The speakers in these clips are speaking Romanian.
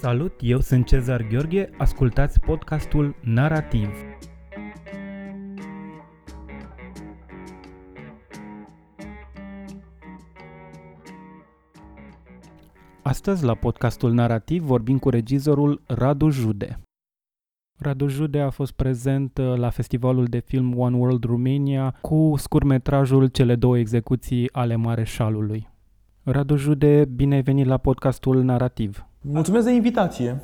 Salut, eu sunt Cezar Gheorghe, ascultați podcastul Narativ. Astăzi, la podcastul Narativ, vorbim cu regizorul Radu Jude. Radu Jude a fost prezent uh, la festivalul de film One World Romania cu scurmetrajul Cele două execuții ale Mareșalului. Radu Jude, bine ai venit la podcastul Narativ. Mulțumesc de invitație.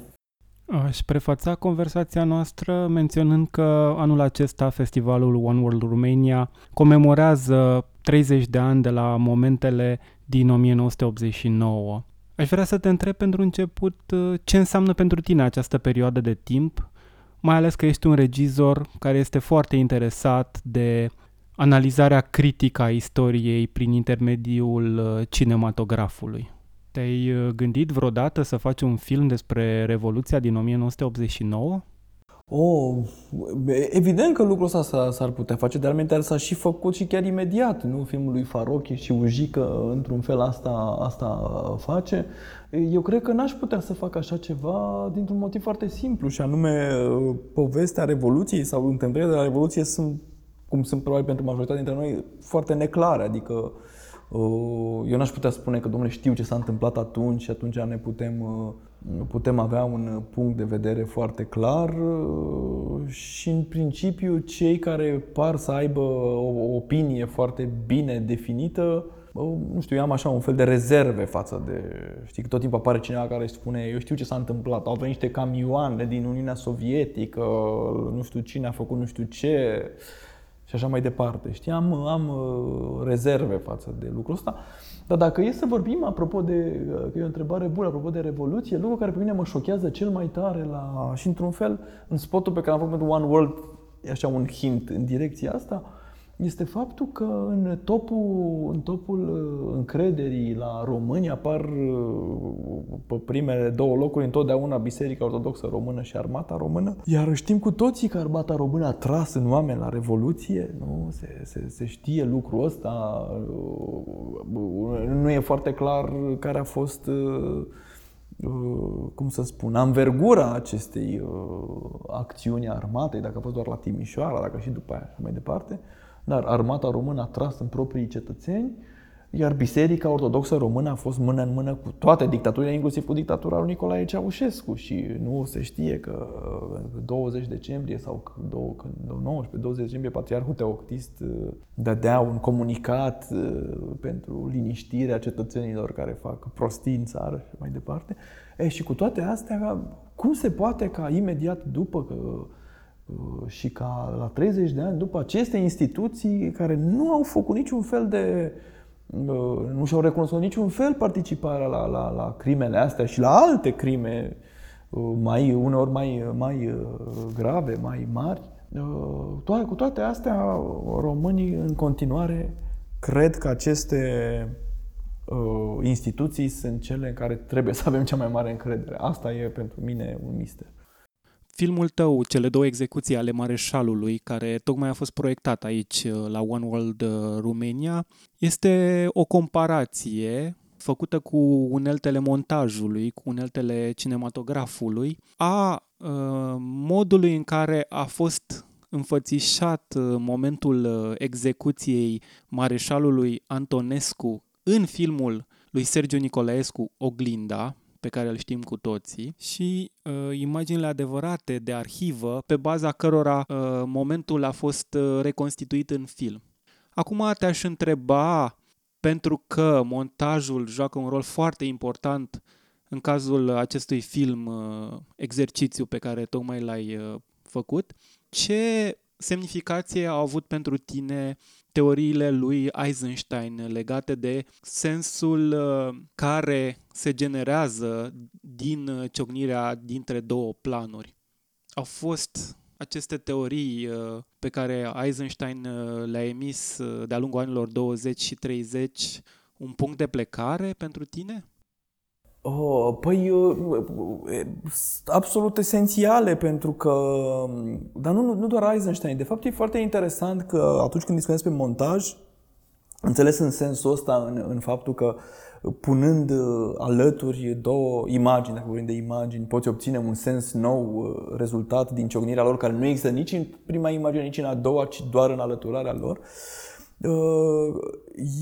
Aș prefața conversația noastră menționând că anul acesta festivalul One World Romania comemorează 30 de ani de la momentele din 1989. Aș vrea să te întreb pentru început uh, ce înseamnă pentru tine această perioadă de timp, mai ales că ești un regizor care este foarte interesat de analizarea critică a istoriei prin intermediul uh, cinematografului. Te-ai uh, gândit vreodată să faci un film despre Revoluția din 1989? Oh, evident că lucrul ăsta s-ar putea face, dar mental s-a și făcut și chiar imediat, nu? Filmul lui Faroche și Ujică, într-un fel, asta, asta face. Eu cred că n-aș putea să fac așa ceva dintr-un motiv foarte simplu, și anume povestea Revoluției sau întâmplările de la Revoluție sunt, cum sunt probabil pentru majoritatea dintre noi, foarte neclare, adică eu n-aș putea spune că, domnule, știu ce s-a întâmplat atunci și atunci ne putem, uh, putem avea un punct de vedere foarte clar. Uh, și, în principiu, cei care par să aibă o opinie foarte bine definită, nu știu, eu am așa un fel de rezerve față de... Știi că tot timpul apare cineva care spune eu știu ce s-a întâmplat, au venit niște camioane din Uniunea Sovietică, nu știu cine a făcut nu știu ce și așa mai departe. Știi, am, am uh, rezerve față de lucrul ăsta. Dar dacă e să vorbim, apropo de, uh, că e o întrebare bună, apropo de Revoluție, lucrul care pe mine mă șochează cel mai tare la, și într-un fel, în spotul pe care am făcut pentru One World, e așa un hint în direcția asta, este faptul că în topul, în topul uh, încrederii la români apar uh, pe primele două locuri întotdeauna Biserica Ortodoxă Română și Armata Română. Iar știm cu toții că Armata Română a tras în oameni la Revoluție, nu? Se, se, se știe lucrul ăsta, uh, nu e foarte clar care a fost cum să spun, anvergura acestei acțiuni armatei, dacă a fost doar la Timișoara, dacă și după aia și mai departe. Dar armata română a tras în proprii cetățeni, iar Biserica Ortodoxă Română a fost mână în mână cu toate dictaturile, inclusiv cu dictatura lui Nicolae Ceaușescu. Și nu se știe că 20 decembrie sau 19-20 decembrie Patriarhul Teoctist uh, dădea un comunicat uh, pentru liniștirea cetățenilor care fac prostii în țară și mai departe. E, și cu toate astea, cum se poate ca imediat după că Uh, și ca la 30 de ani după aceste instituții care nu au făcut niciun fel de uh, nu și-au recunoscut niciun fel participarea la, la, la crimele astea și la alte crime uh, mai, uneori mai, mai grave, mai mari. Toate, cu toate astea, românii în continuare cred că aceste instituții sunt cele în care trebuie să avem cea mai mare încredere. Asta e pentru mine un mister. Filmul tău, cele două execuții ale Mareșalului, care tocmai a fost proiectat aici uh, la One World uh, Romania, este o comparație făcută cu uneltele montajului, cu uneltele cinematografului, a uh, modului în care a fost înfățișat momentul execuției mareșalului Antonescu în filmul lui Sergiu Nicolaescu Oglinda, pe care îl știm cu toții și uh, imaginile adevărate de arhivă pe baza cărora uh, momentul a fost uh, reconstituit în film. Acum te-aș întreba, pentru că montajul joacă un rol foarte important în cazul acestui film, uh, exercițiu pe care tocmai l-ai uh, făcut, ce semnificație au avut pentru tine teoriile lui Eisenstein legate de sensul uh, care se generează din uh, ciocnirea dintre două planuri. Au fost aceste teorii uh, pe care Eisenstein le-a emis de-a lungul anilor 20 și 30 un punct de plecare pentru tine? Oh, păi, absolut esențiale, pentru că. Dar nu, nu doar Eisenstein. De fapt, e foarte interesant că atunci când discutăm despre montaj, Înțeles în sensul ăsta, în, în faptul că punând uh, alături două imagini, dacă vorbim de imagini, poți obține un sens nou, uh, rezultat din ciocnirea lor, care nu există nici în prima imagine, nici în a doua, ci doar în alăturarea lor. Uh,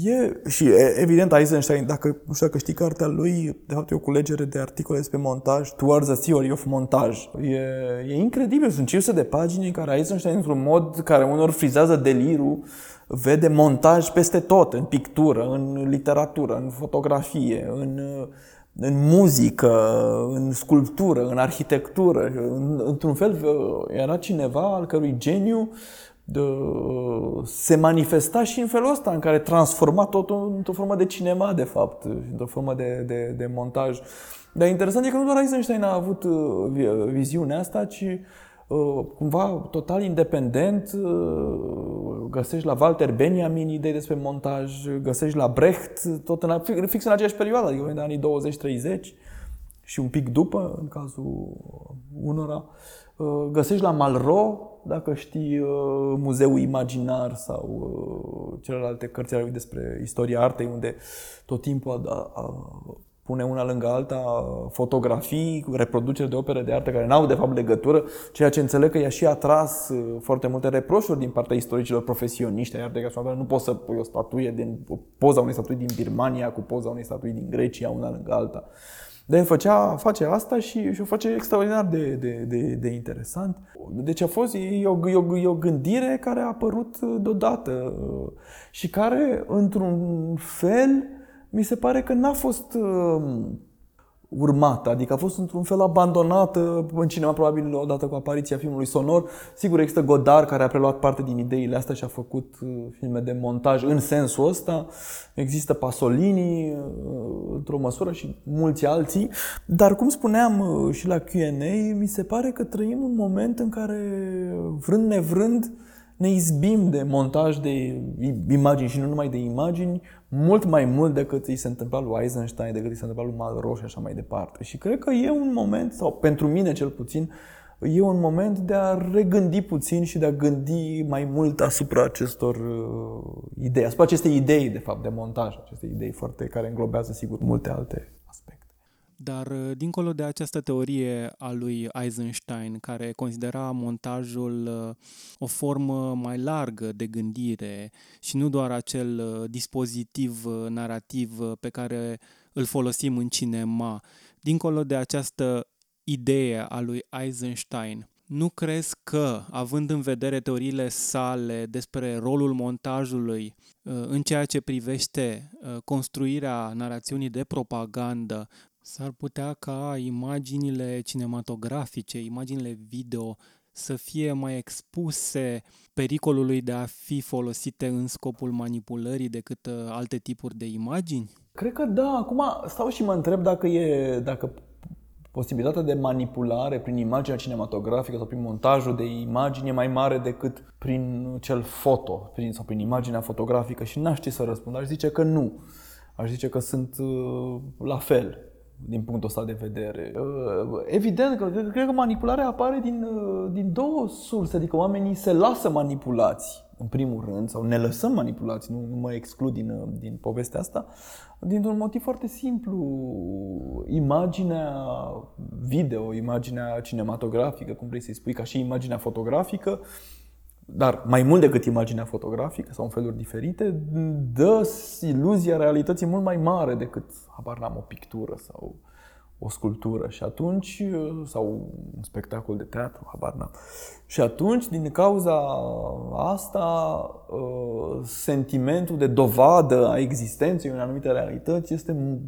e, și evident Eisenstein, dacă nu știu dacă știi cartea lui, de fapt e o culegere de articole despre montaj, Towards the Theory of Montage. E, e incredibil, sunt 500 de pagini în care Eisenstein, într-un mod care unor frizează delirul, vede montaj peste tot, în pictură, în literatură, în fotografie, în, în muzică, în sculptură, în arhitectură. Într-un fel, era cineva al cărui geniu de, se manifesta și în felul ăsta, în care transforma totul într-o formă de cinema, de fapt, într-o formă de, de, de montaj. Dar interesant e că nu doar Eisenstein a avut uh, viziunea asta, ci Uh, cumva total independent, uh, găsești la Walter Benjamin idei despre montaj, găsești la Brecht, tot în, fix în aceeași perioadă, adică în anii 20-30 și un pic după, în cazul unora. Uh, găsești la Malraux, dacă știi, Muzeul Imaginar sau celelalte cărți ale lui despre istoria artei, unde tot timpul a, a, pune una lângă alta fotografii, reproduceri de opere de artă care n-au de fapt legătură, ceea ce înțeleg că i-a și atras uh, foarte multe reproșuri din partea istoricilor profesioniști iar de nu poți să pui o statuie din poza unei statui din Birmania cu poza unei statui din Grecia, una lângă alta. Dar făcea, face asta și, și o face extraordinar de, de, de, de interesant. Deci a fost, e o, e, o, e o gândire care a apărut deodată uh, și care, într-un fel, mi se pare că n-a fost uh, urmată, adică a fost într-un fel abandonată în cinema, probabil odată cu apariția filmului sonor. Sigur, există Godard care a preluat parte din ideile astea și a făcut uh, filme de montaj în sensul ăsta. Există Pasolini uh, într-o măsură și mulți alții. Dar, cum spuneam uh, și la Q&A, mi se pare că trăim un moment în care, vrând nevrând, ne izbim de montaj de imagini și nu numai de imagini, mult mai mult decât îi se întâmpla lui Eisenstein, decât îi se întâmpla lui Malraux și așa mai departe. Și cred că e un moment, sau pentru mine cel puțin, e un moment de a regândi puțin și de a gândi mai mult asupra acestor uh, idei, asupra acestei idei, de fapt, de montaj, aceste idei foarte care înglobează, sigur, multe alte dar uh, dincolo de această teorie a lui Eisenstein, care considera montajul uh, o formă mai largă de gândire și nu doar acel uh, dispozitiv narrativ pe care îl folosim în cinema, dincolo de această idee a lui Eisenstein, nu crezi că, având în vedere teoriile sale despre rolul montajului în ceea ce privește construirea narațiunii de propagandă, S-ar putea ca imaginile cinematografice, imaginile video să fie mai expuse pericolului de a fi folosite în scopul manipulării decât uh, alte tipuri de imagini? Cred că da. Acum stau și mă întreb dacă e dacă posibilitatea de manipulare prin imaginea cinematografică sau prin montajul de imagini e mai mare decât prin cel foto prin, sau prin imaginea fotografică și n-aș ști să răspund. Aș zice că nu. Aș zice că sunt uh, la fel din punctul ăsta de vedere. Uh, evident că cred că manipularea apare din, uh, din două surse, adică oamenii se lasă manipulați în primul rând, sau ne lăsăm manipulați, nu, nu mă exclud din, uh, din povestea asta, dintr-un motiv foarte simplu. Imaginea video, imaginea cinematografică, cum vrei să-i spui, ca și imaginea fotografică, dar mai mult decât imaginea fotografică sau în feluri diferite, dă iluzia realității mult mai mare decât, habar n-am, o pictură sau o sculptură și atunci, sau un spectacol de teatru, habar n-am. Și atunci, din cauza asta, ă, sentimentul de dovadă a existenței unei anumite realități este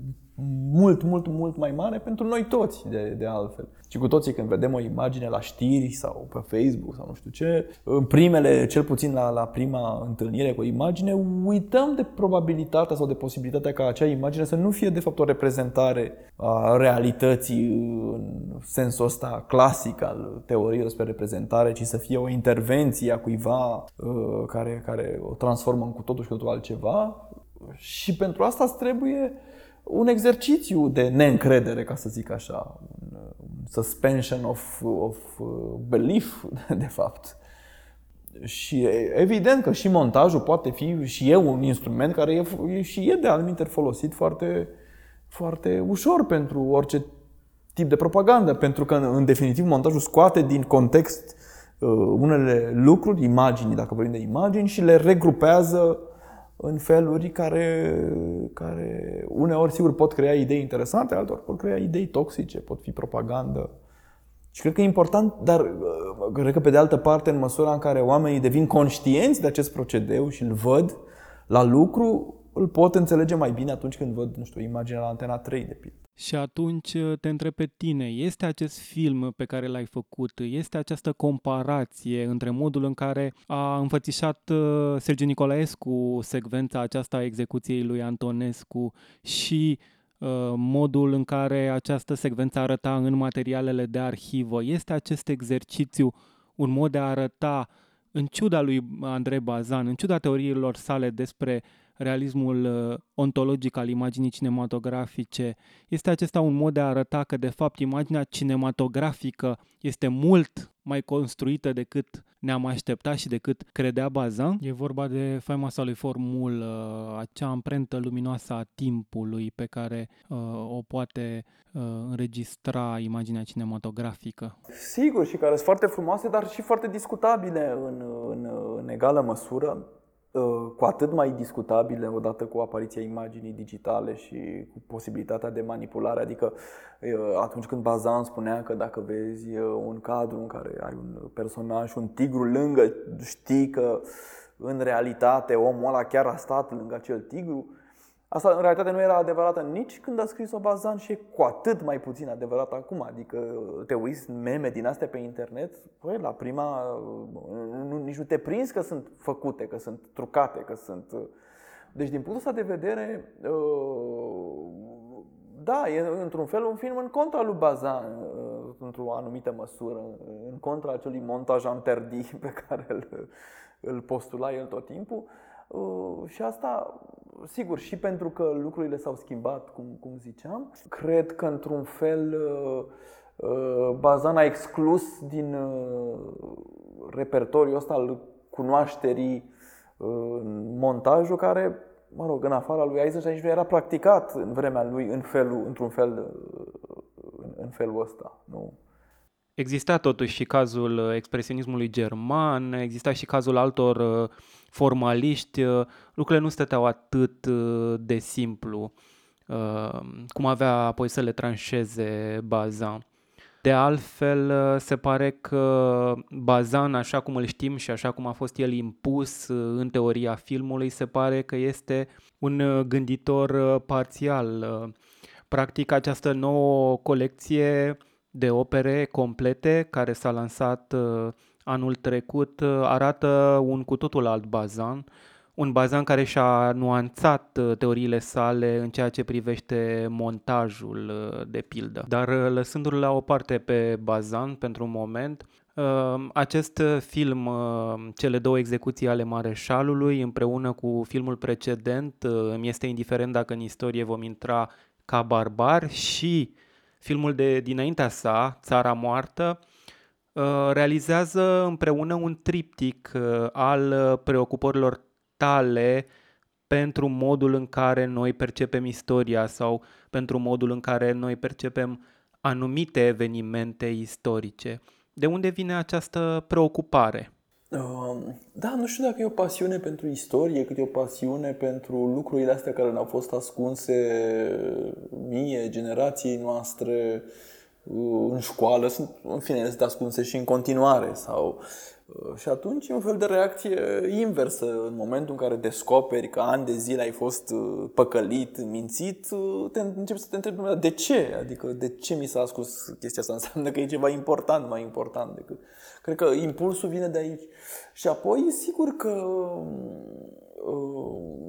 mult, mult, mult mai mare pentru noi toți, de, de altfel. Și cu toții când vedem o imagine la știri sau pe Facebook sau nu știu ce, în primele, cel puțin la, la prima întâlnire cu o imagine, uităm de probabilitatea sau de posibilitatea ca acea imagine să nu fie de fapt o reprezentare a realității în sensul ăsta clasic al teoriei despre reprezentare, ci să fie o intervenție a cuiva uh, care, care o transformă în cu totul și cu totul altceva. Și pentru asta îți trebuie un exercițiu de neîncredere, ca să zic așa, un suspension of, of uh, belief, de fapt. și evident că și montajul poate fi și e un instrument care e, e și e de anumite folosit foarte, foarte ușor pentru orice tip de propagandă, pentru că în definitiv montajul scoate din context uh, unele lucruri, imagini, dacă vorbim de imagini, și le regrupează în feluri care, care uneori, sigur, pot crea idei interesante, altor pot crea idei toxice, pot fi propagandă. Și cred că e important, dar uh, cred că pe de altă parte, în măsura în care oamenii devin conștienți de acest procedeu și îl văd la lucru, îl pot înțelege mai bine atunci când văd, nu știu, imaginea la Antena 3, de pildă. Și atunci uh, te întreb pe tine, este acest film pe care l-ai făcut, este această comparație între modul în care a înfățișat uh, Sergiu Nicolaescu secvența aceasta a execuției lui Antonescu și uh, modul în care această secvență arăta în materialele de arhivă. Este acest exercițiu un mod de a arăta, în ciuda lui Andrei Bazan, în ciuda teoriilor sale despre realismul uh, ontologic al imaginii cinematografice, este acesta un mod de a arăta că, de fapt, imaginea cinematografică este mult mai construită decât ne-am așteptat și decât credea Bazan. E vorba de faimoasa lui formulă, acea amprentă luminoasă a timpului pe care uh, o poate uh, înregistra imaginea cinematografică. Sigur, și care sunt foarte frumoase, dar și foarte discutabile în, în, în egală măsură. Uh, cu atât mai discutabile odată cu apariția imaginii digitale și cu posibilitatea de manipulare. Adică uh, atunci când Bazan spunea că dacă vezi uh, un cadru în care ai un personaj, un tigru lângă, știi că în realitate omul ăla chiar a stat lângă acel tigru, Asta în realitate nu era adevărată nici când a scris-o Bazan și e cu atât mai puțin adevărat acum. Adică te uiți meme din astea pe internet, păi, la prima nu, nici nu te prinzi că sunt făcute, că sunt trucate, că sunt... Deci din punctul ăsta de vedere, uh, da, e într-un fel un film în contra lui Bazan, uh, într-o anumită măsură, în contra acelui montaj anterdi pe care îl, îl postula el tot timpul. Uh, și asta, sigur, și pentru că lucrurile s-au schimbat, cum, cum ziceam, cred că într-un fel uh, uh, Bazan a exclus din repertoriul ăsta al cunoașterii montajul care, mă rog, în afara lui Eisenstein nu era practicat în vremea lui în felul, într-un fel, în felul ăsta. Nu? Exista totuși și cazul expresionismului german, exista și cazul altor formaliști, uh, lucrurile nu stăteau atât uh, de simplu uh, cum avea apoi să le tranșeze Bazan. De altfel, se pare că Bazan, așa cum îl știm și așa cum a fost el impus în teoria filmului, se pare că este un gânditor parțial. Practic, această nouă colecție de opere complete care s-a lansat anul trecut uh, arată un cu totul alt bazan, un bazan care și-a nuanțat uh, teoriile sale în ceea ce privește montajul, uh, de pildă. Dar lăsându-l la o parte pe bazan pentru un moment, acest film, cele două execuții ale Mareșalului, împreună cu filmul precedent, îmi este indiferent dacă în istorie vom intra ca barbar și filmul de dinaintea sa, Țara Moartă, Uh, realizează împreună un triptic uh, al uh, preocupărilor tale pentru modul în care noi percepem istoria sau pentru modul în care noi percepem anumite evenimente istorice. De unde vine această preocupare? Da, nu știu dacă e o pasiune pentru istorie, cât e o pasiune pentru lucrurile astea care ne-au fost ascunse mie, generației noastre, în școală sunt, în fine, sunt ascunse și în continuare. Sau, uh, și atunci e un fel de reacție inversă. În momentul în care descoperi că ani de zile ai fost uh, păcălit, mințit, uh, te începi să te întrebi de ce? Adică de ce mi s-a ascuns chestia asta? Înseamnă că e ceva important, mai important decât... Cred că impulsul vine de aici. Și apoi, sigur că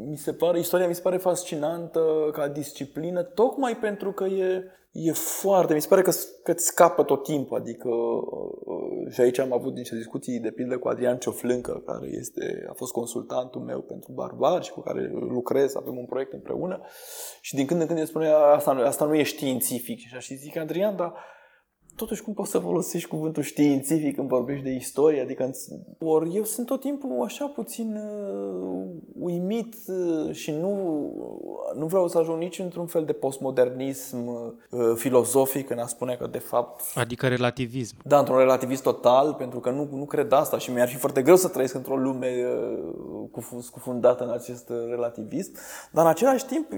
mi se pare, istoria mi se pare fascinantă ca disciplină, tocmai pentru că e, e foarte, mi se pare că, că îți scapă tot timpul, adică uh, și aici am avut niște discuții de pildă cu Adrian Cioflâncă, care este, a fost consultantul meu pentru Barbar și cu care lucrez, avem un proiect împreună. Și din când în când îmi spune asta nu, asta nu e științific. Și așa și zic Adrian, dar totuși cum poți să folosești cuvântul științific când vorbești de istorie? Adică, ori eu sunt tot timpul așa puțin uh, uimit uh, și nu, nu vreau să ajung nici într-un fel de postmodernism uh, filozofic în a spune că de fapt... Adică relativism. Da, într-un relativism total, pentru că nu, nu cred asta și mi-ar fi foarte greu să trăiesc într-o lume uh, scufundată în acest relativism. Dar în același timp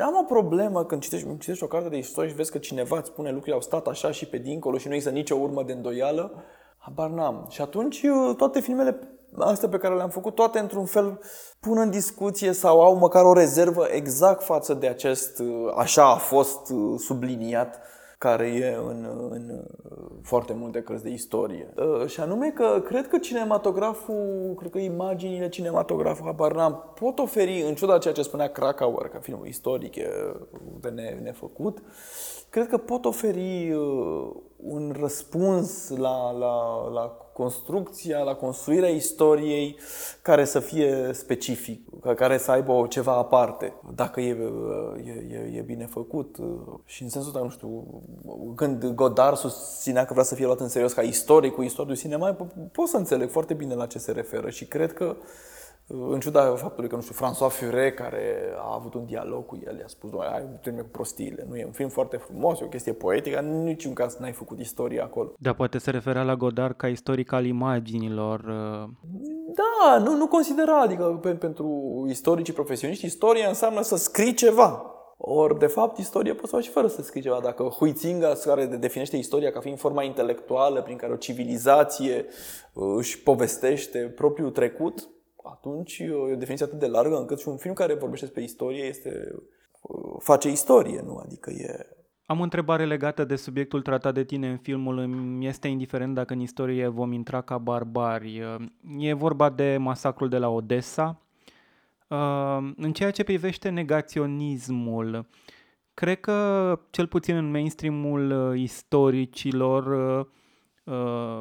am o problemă când citești, citești o carte de istorie și vezi că cineva îți spune lucrurile au stat așa și pe dincolo și nu există nicio urmă de îndoială, habar n-am. Și atunci uh, toate filmele astea pe care le-am făcut, toate într-un fel pun în discuție sau au măcar o rezervă exact față de acest uh, așa a fost uh, subliniat care e în, în foarte multe cărți de istorie. Și anume că cred că cinematograful, cred că imaginile cinematografului, habar n-am, pot oferi, în ciuda ceea ce spunea Krakauer, ca filmul istoric de ne, nefăcut, cred că pot oferi uh, un răspuns la, la, la construcția, la construirea istoriei care să fie specific, care să aibă ceva aparte, dacă e, uh, e, e, e bine făcut. Uh, și în sensul ăsta, nu știu, când Godard susținea că vrea să fie luat în serios ca istoric cu istoricul cinema, pot să înțeleg foarte bine la ce se referă și cred că în ciuda faptului că, nu știu, François Furet, care a avut un dialog cu el, i-a spus, doar, ai termină cu prostiile, nu e un film foarte frumos, e o chestie poetică, în niciun caz n-ai făcut istorie acolo. Da, poate se referea la Godard ca istoric al imaginilor. Uh, da, nu, nu considera, adică pe, pentru istoricii profesioniști, istoria înseamnă să scrii ceva. Ori, de fapt, istoria poți să faci fără să scrii ceva. Dacă Huizinga, care definește istoria ca fiind forma intelectuală prin care o civilizație uh, își povestește propriul trecut, atunci e o definiție atât de largă încât și un film care vorbește despre istorie este face istorie, nu? Adică e... Am o întrebare legată de subiectul tratat de tine în filmul. Îmi este indiferent dacă în istorie vom intra ca barbari. E vorba de masacrul de la Odessa. În ceea ce privește negaționismul, cred că, cel puțin în mainstream-ul istoricilor,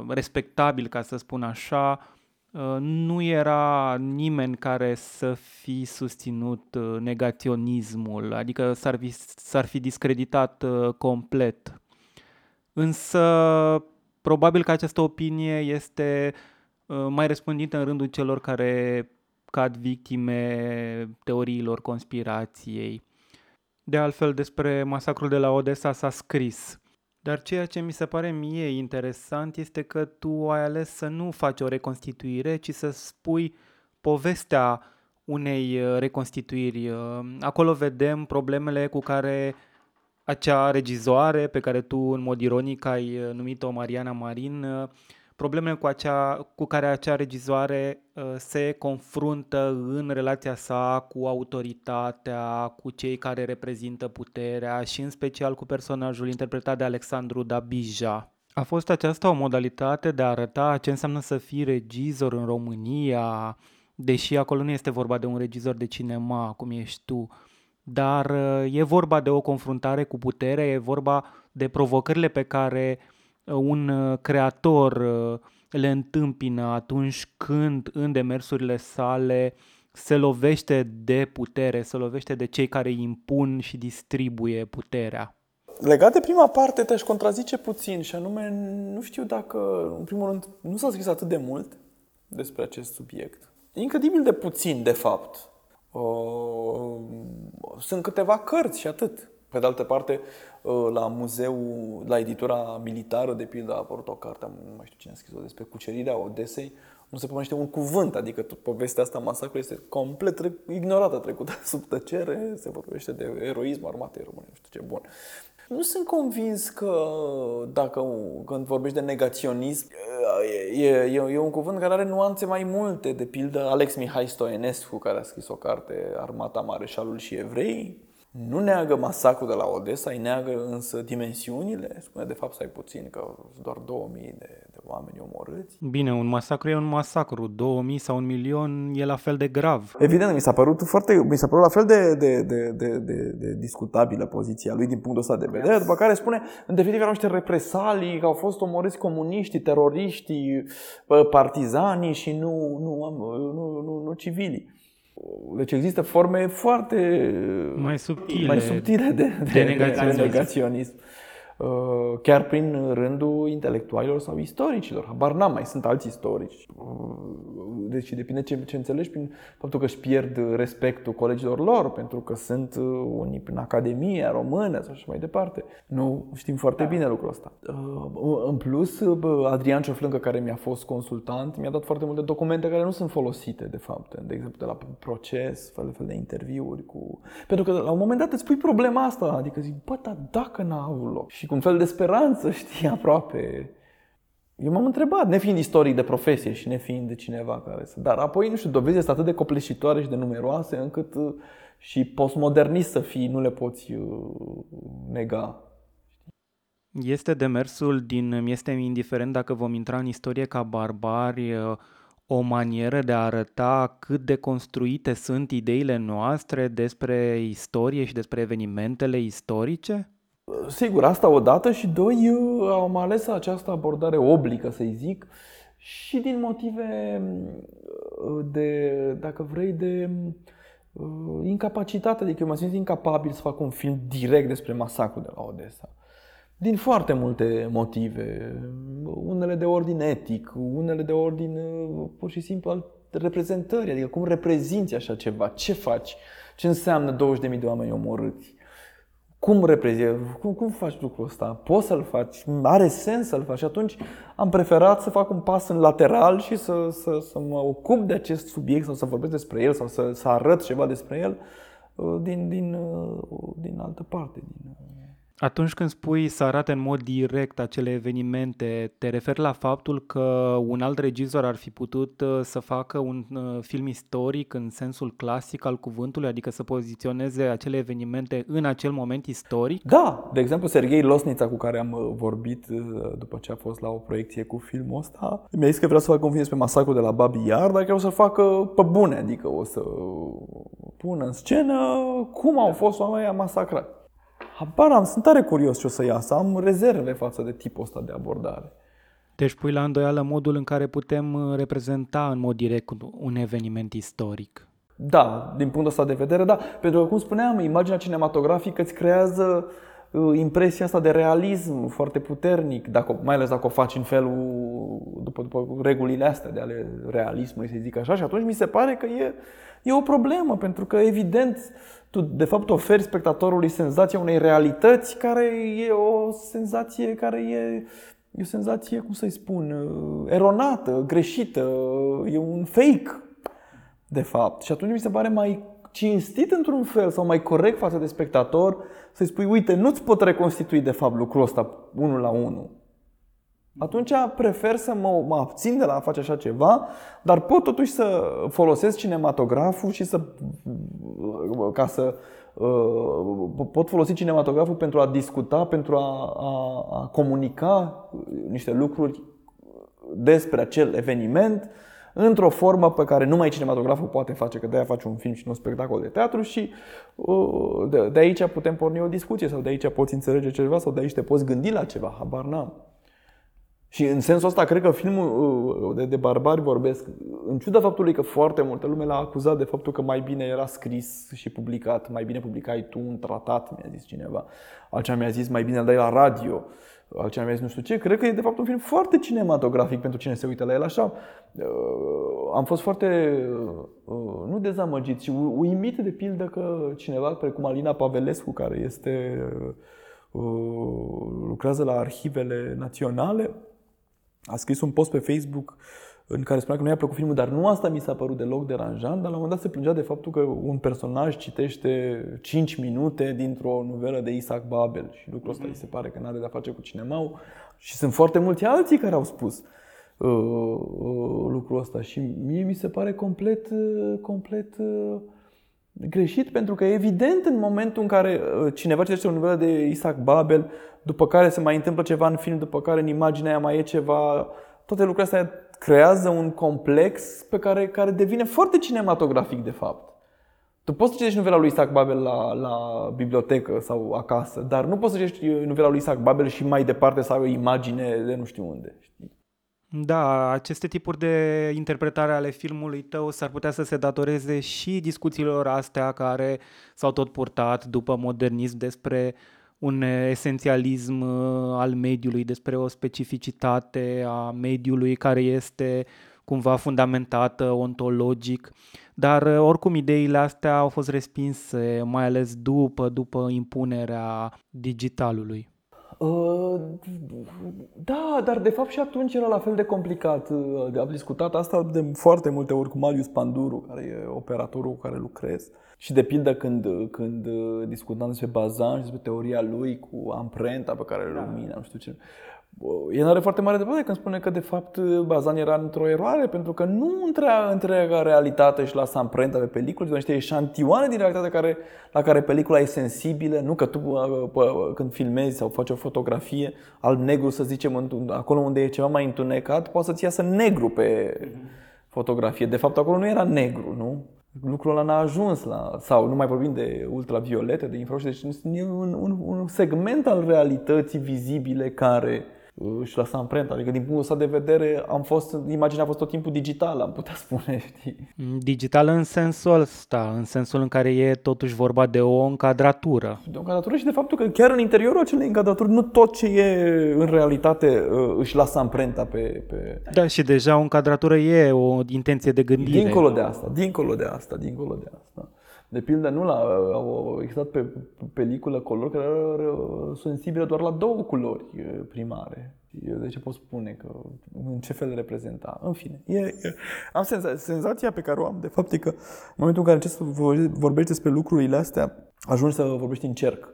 respectabil, ca să spun așa, Uh, nu era nimeni care să fi susținut uh, negaționismul, adică s-ar fi, s-ar fi discreditat uh, complet. Însă, probabil că această opinie este mai răspândită în rândul celor care cad victime teoriilor conspirației. De altfel, despre masacrul de la Odessa s-a scris. Dar ceea ce mi se pare mie interesant este că tu ai ales să nu faci o reconstituire, ci să spui povestea unei uh, reconstituiri. Uh, acolo vedem problemele cu care acea regizoare pe care tu în mod ironic ai uh, numit-o Mariana Marin problemele cu, acea, cu care acea regizoare uh, se confruntă în relația sa cu autoritatea, cu cei care reprezintă puterea și în special cu personajul interpretat de Alexandru Dabija. A fost aceasta o modalitate de a arăta ce înseamnă să fii regizor în România, deși acolo nu este vorba de un regizor de cinema, cum ești tu, dar uh, e vorba de o confruntare cu puterea, e vorba de provocările pe care uh, un uh, creator uh, le întâmpină atunci când în demersurile sale se lovește de putere, se lovește de cei care impun și distribuie puterea. Legat de prima parte, te-aș contrazice puțin și anume, nu știu dacă, în primul rând, nu s-a scris atât de mult despre acest subiect. Incredibil de puțin, de fapt. Uh, sunt câteva cărți și atât. Pe de altă parte, ă, la muzeu, la editura militară, de pildă, a apărut o carte, nu mai știu cine a scris-o, despre cucerirea Odesei, nu se pomenește un cuvânt, adică povestea asta, masacrul, este complet ignorată, trecută sub tăcere, se vorbește de eroism armatei române, nu știu ce bun. Nu sunt convins că dacă când vorbești de negaționism, e, e, e un cuvânt care are nuanțe mai multe. De pildă, Alex Mihai Stoenescu, care a scris o carte, Armata Mareșalul și Evrei, nu neagă masacrul de la Odessa, îi neagă însă dimensiunile. Spune de fapt să ai puțin, că doar 2000 de, de oameni omorâți. Bine, un masacru e un masacru. 2000 sau un milion e la fel de grav. Evident, mi s-a părut foarte, mi s-a părut la fel de, de, de, de, de, de discutabilă poziția lui din punctul ăsta de vedere, după care spune, în definitiv erau niște represalii, că au fost omorâți comuniștii, teroriștii, partizanii și nu, nu, nu, nu, nu civilii. Deci există forme foarte mai subtile, mai subtile de, de, de, negaționism. De negaționism. Uh, chiar prin rândul intelectualilor sau istoricilor. Habar n-am, mai sunt alți istorici. Uh, deci depinde ce, ce înțelegi prin faptul că își pierd respectul colegilor lor, pentru că sunt uh, unii prin Academia Română sau așa mai departe. Nu știm foarte da. bine lucrul ăsta. În plus, Adrian Cioflâncă, care mi-a fost consultant, mi-a dat foarte multe documente care nu sunt folosite, de fapt. De exemplu, de la proces, fel de fel de interviuri cu... Pentru că la un moment dat îți pui problema asta, adică zic, bă, dar dacă n-a avut loc? Și cu un fel de speranță, știi, aproape. Eu m-am întrebat, nefiind istoric de profesie și nefiind de cineva care să... Dar apoi, nu știu, dovezile sunt atât de copleșitoare și de numeroase încât uh, și postmodernist să fii, nu le poți uh, nega. Este demersul din este indiferent dacă vom intra în istorie ca barbari, uh, o manieră de a arăta cât de construite sunt ideile noastre despre istorie și despre evenimentele istorice? Sigur, asta odată și doi, am ales această abordare oblică, să-i zic, și din motive de, dacă vrei, de uh, incapacitate, adică eu mă simt incapabil să fac un film direct despre masacrul de la Odessa. Din foarte multe motive, unele de ordin etic, unele de ordin uh, pur și simplu al reprezentării, adică cum reprezinți așa ceva, ce faci, ce înseamnă 20.000 de oameni omorâți cum reprezinți? Cum, cum faci lucrul ăsta? Poți să-l faci? Are sens să-l faci? Și atunci am preferat să fac un pas în lateral și să, să, să mă ocup de acest subiect sau să vorbesc despre el sau să, să arăt ceva despre el uh, din, din, uh, din altă parte. Din, uh, atunci când spui să arate în mod direct acele evenimente, te referi la faptul că un alt regizor ar fi putut uh, să facă un uh, film istoric în sensul clasic al cuvântului, adică să poziționeze acele evenimente în acel moment istoric? Da, de exemplu Sergei Losnița cu care am uh, vorbit după ce a fost la o proiecție cu filmul ăsta, mi-a zis că vrea să facă un film despre masacrul de la Babi Iar, dar că o să facă pe bune, adică o să pună în scenă cum au fost oamenii masacrați. Habar am, sunt tare curios ce o să iasă. Am rezerve față de tipul ăsta de abordare. Deci pui la îndoială modul în care putem uh, reprezenta în mod direct un eveniment istoric. Da, din punctul ăsta de vedere, da. Pentru că, cum spuneam, imaginea cinematografică îți creează uh, impresia asta de realism foarte puternic, dacă, mai ales dacă o faci în felul, după, după regulile astea de ale realismului, să zic așa, și atunci mi se pare că e, e o problemă, pentru că, evident, tu de fapt oferi spectatorului senzația unei realități care e o senzație care e, e o senzație, cum să-i spun, uh, eronată, greșită, e un fake, de fapt. Și atunci mi se pare mai cinstit într-un fel sau mai corect față de spectator să-i spui, uite, nu-ți pot reconstitui de fapt lucrul ăsta unul la unul atunci prefer să mă, mă abțin de la a face așa ceva, dar pot totuși să folosesc cinematograful și să ca să uh, pot folosi cinematograful pentru a discuta, pentru a, a, a comunica niște lucruri despre acel eveniment într-o formă pe care numai cinematograful poate face, că de-aia face un film și nu un spectacol de teatru și uh, de, de aici putem porni o discuție sau de aici poți înțelege ceva sau de aici te poți gândi la ceva, habar n-am. Și în sensul ăsta, cred că filmul uh, de, de barbari vorbesc, în ciuda faptului că foarte multă lume l-a acuzat de faptul că mai bine era scris și publicat, mai bine publicai tu un tratat, mi-a zis cineva. Altceva mi-a zis mai bine îl dai la radio, altceva mi-a zis nu știu ce. Cred că e de fapt un film foarte cinematografic pentru cine se uită la el așa. Uh, am fost foarte, uh, nu dezamăgit, ci uimit de pildă că cineva precum Alina Pavelescu, care este lucrează la arhivele naționale, a scris un post pe Facebook în care spunea că nu i-a plăcut filmul, dar nu asta mi s-a părut deloc deranjant, dar la un moment dat se plângea de faptul că un personaj citește 5 minute dintr-o novelă de Isaac Babel și lucrul ăsta mm-hmm. îi se pare că nu are de-a face cu cinemau și sunt foarte mulți alții care au spus uh, uh, lucrul ăsta și mie mi se pare complet, uh, complet uh, greșit pentru că evident în momentul în care uh, cineva citește o novelă de Isaac Babel, după care se mai întâmplă ceva în film, după care în imaginea aia mai e ceva, toate lucrurile astea creează un complex pe care, care devine foarte cinematografic de fapt. Tu poți să citești novela lui Isaac Babel la, la bibliotecă sau acasă, dar nu poți să citești novela lui Isaac Babel și mai departe să ai o imagine de nu știu unde. Știi? Da, aceste tipuri de interpretare ale filmului tău s-ar putea să se datoreze și discuțiilor astea care s-au tot purtat după modernism despre un esențialism uh, al mediului, despre o specificitate a mediului care este cumva fundamentată ontologic, dar uh, oricum ideile astea au fost respinse, mai ales după, după impunerea digitalului. Uh, da, dar de fapt și atunci era la fel de complicat. Uh, am discutat asta de foarte multe ori cu Marius Panduru, care e operatorul cu care lucrez. Și de pildă când, când discutam despre Bazan și despre teoria lui cu amprenta pe care da. lumina, nu știu ce, el are foarte mare dreptate când spune că de fapt Bazan era într-o eroare pentru că nu întreaga, întreaga realitate și lasă amprenta pe peliculă, ci niște eșantioane din realitate care, la care pelicula e sensibilă, nu că tu când filmezi sau faci o fotografie alb-negru, să zicem, acolo unde e ceva mai întunecat, poate să-ți iasă negru pe fotografie. De fapt acolo nu era negru, nu? lucrul ăla n-a ajuns la, sau nu mai vorbim de ultraviolete, de infraroșii, deci e un, un, un segment al realității vizibile care își lăsa amprenta. Adică din punctul ăsta de vedere am fost, imaginea a fost tot timpul digitală, am putea spune, știi? Digitală în sensul ăsta, în sensul în care e totuși vorba de o încadratură. De o încadratură și de faptul că chiar în interiorul acelei încadraturi nu tot ce e în realitate uh, își lasă amprenta pe... pe... Da, și deja o încadratură e o intenție de gândire. Dincolo de asta, dincolo de asta, dincolo de asta. De pildă, nu la, au existat pe peliculă culori care erau sensibile doar la două culori primare. Eu de ce pot spune că în ce fel reprezenta. În fine, e, e, am senza, senzația pe care o am de fapt e că în momentul în care încerci să vorbești despre lucrurile astea, ajungi să vorbești în cerc.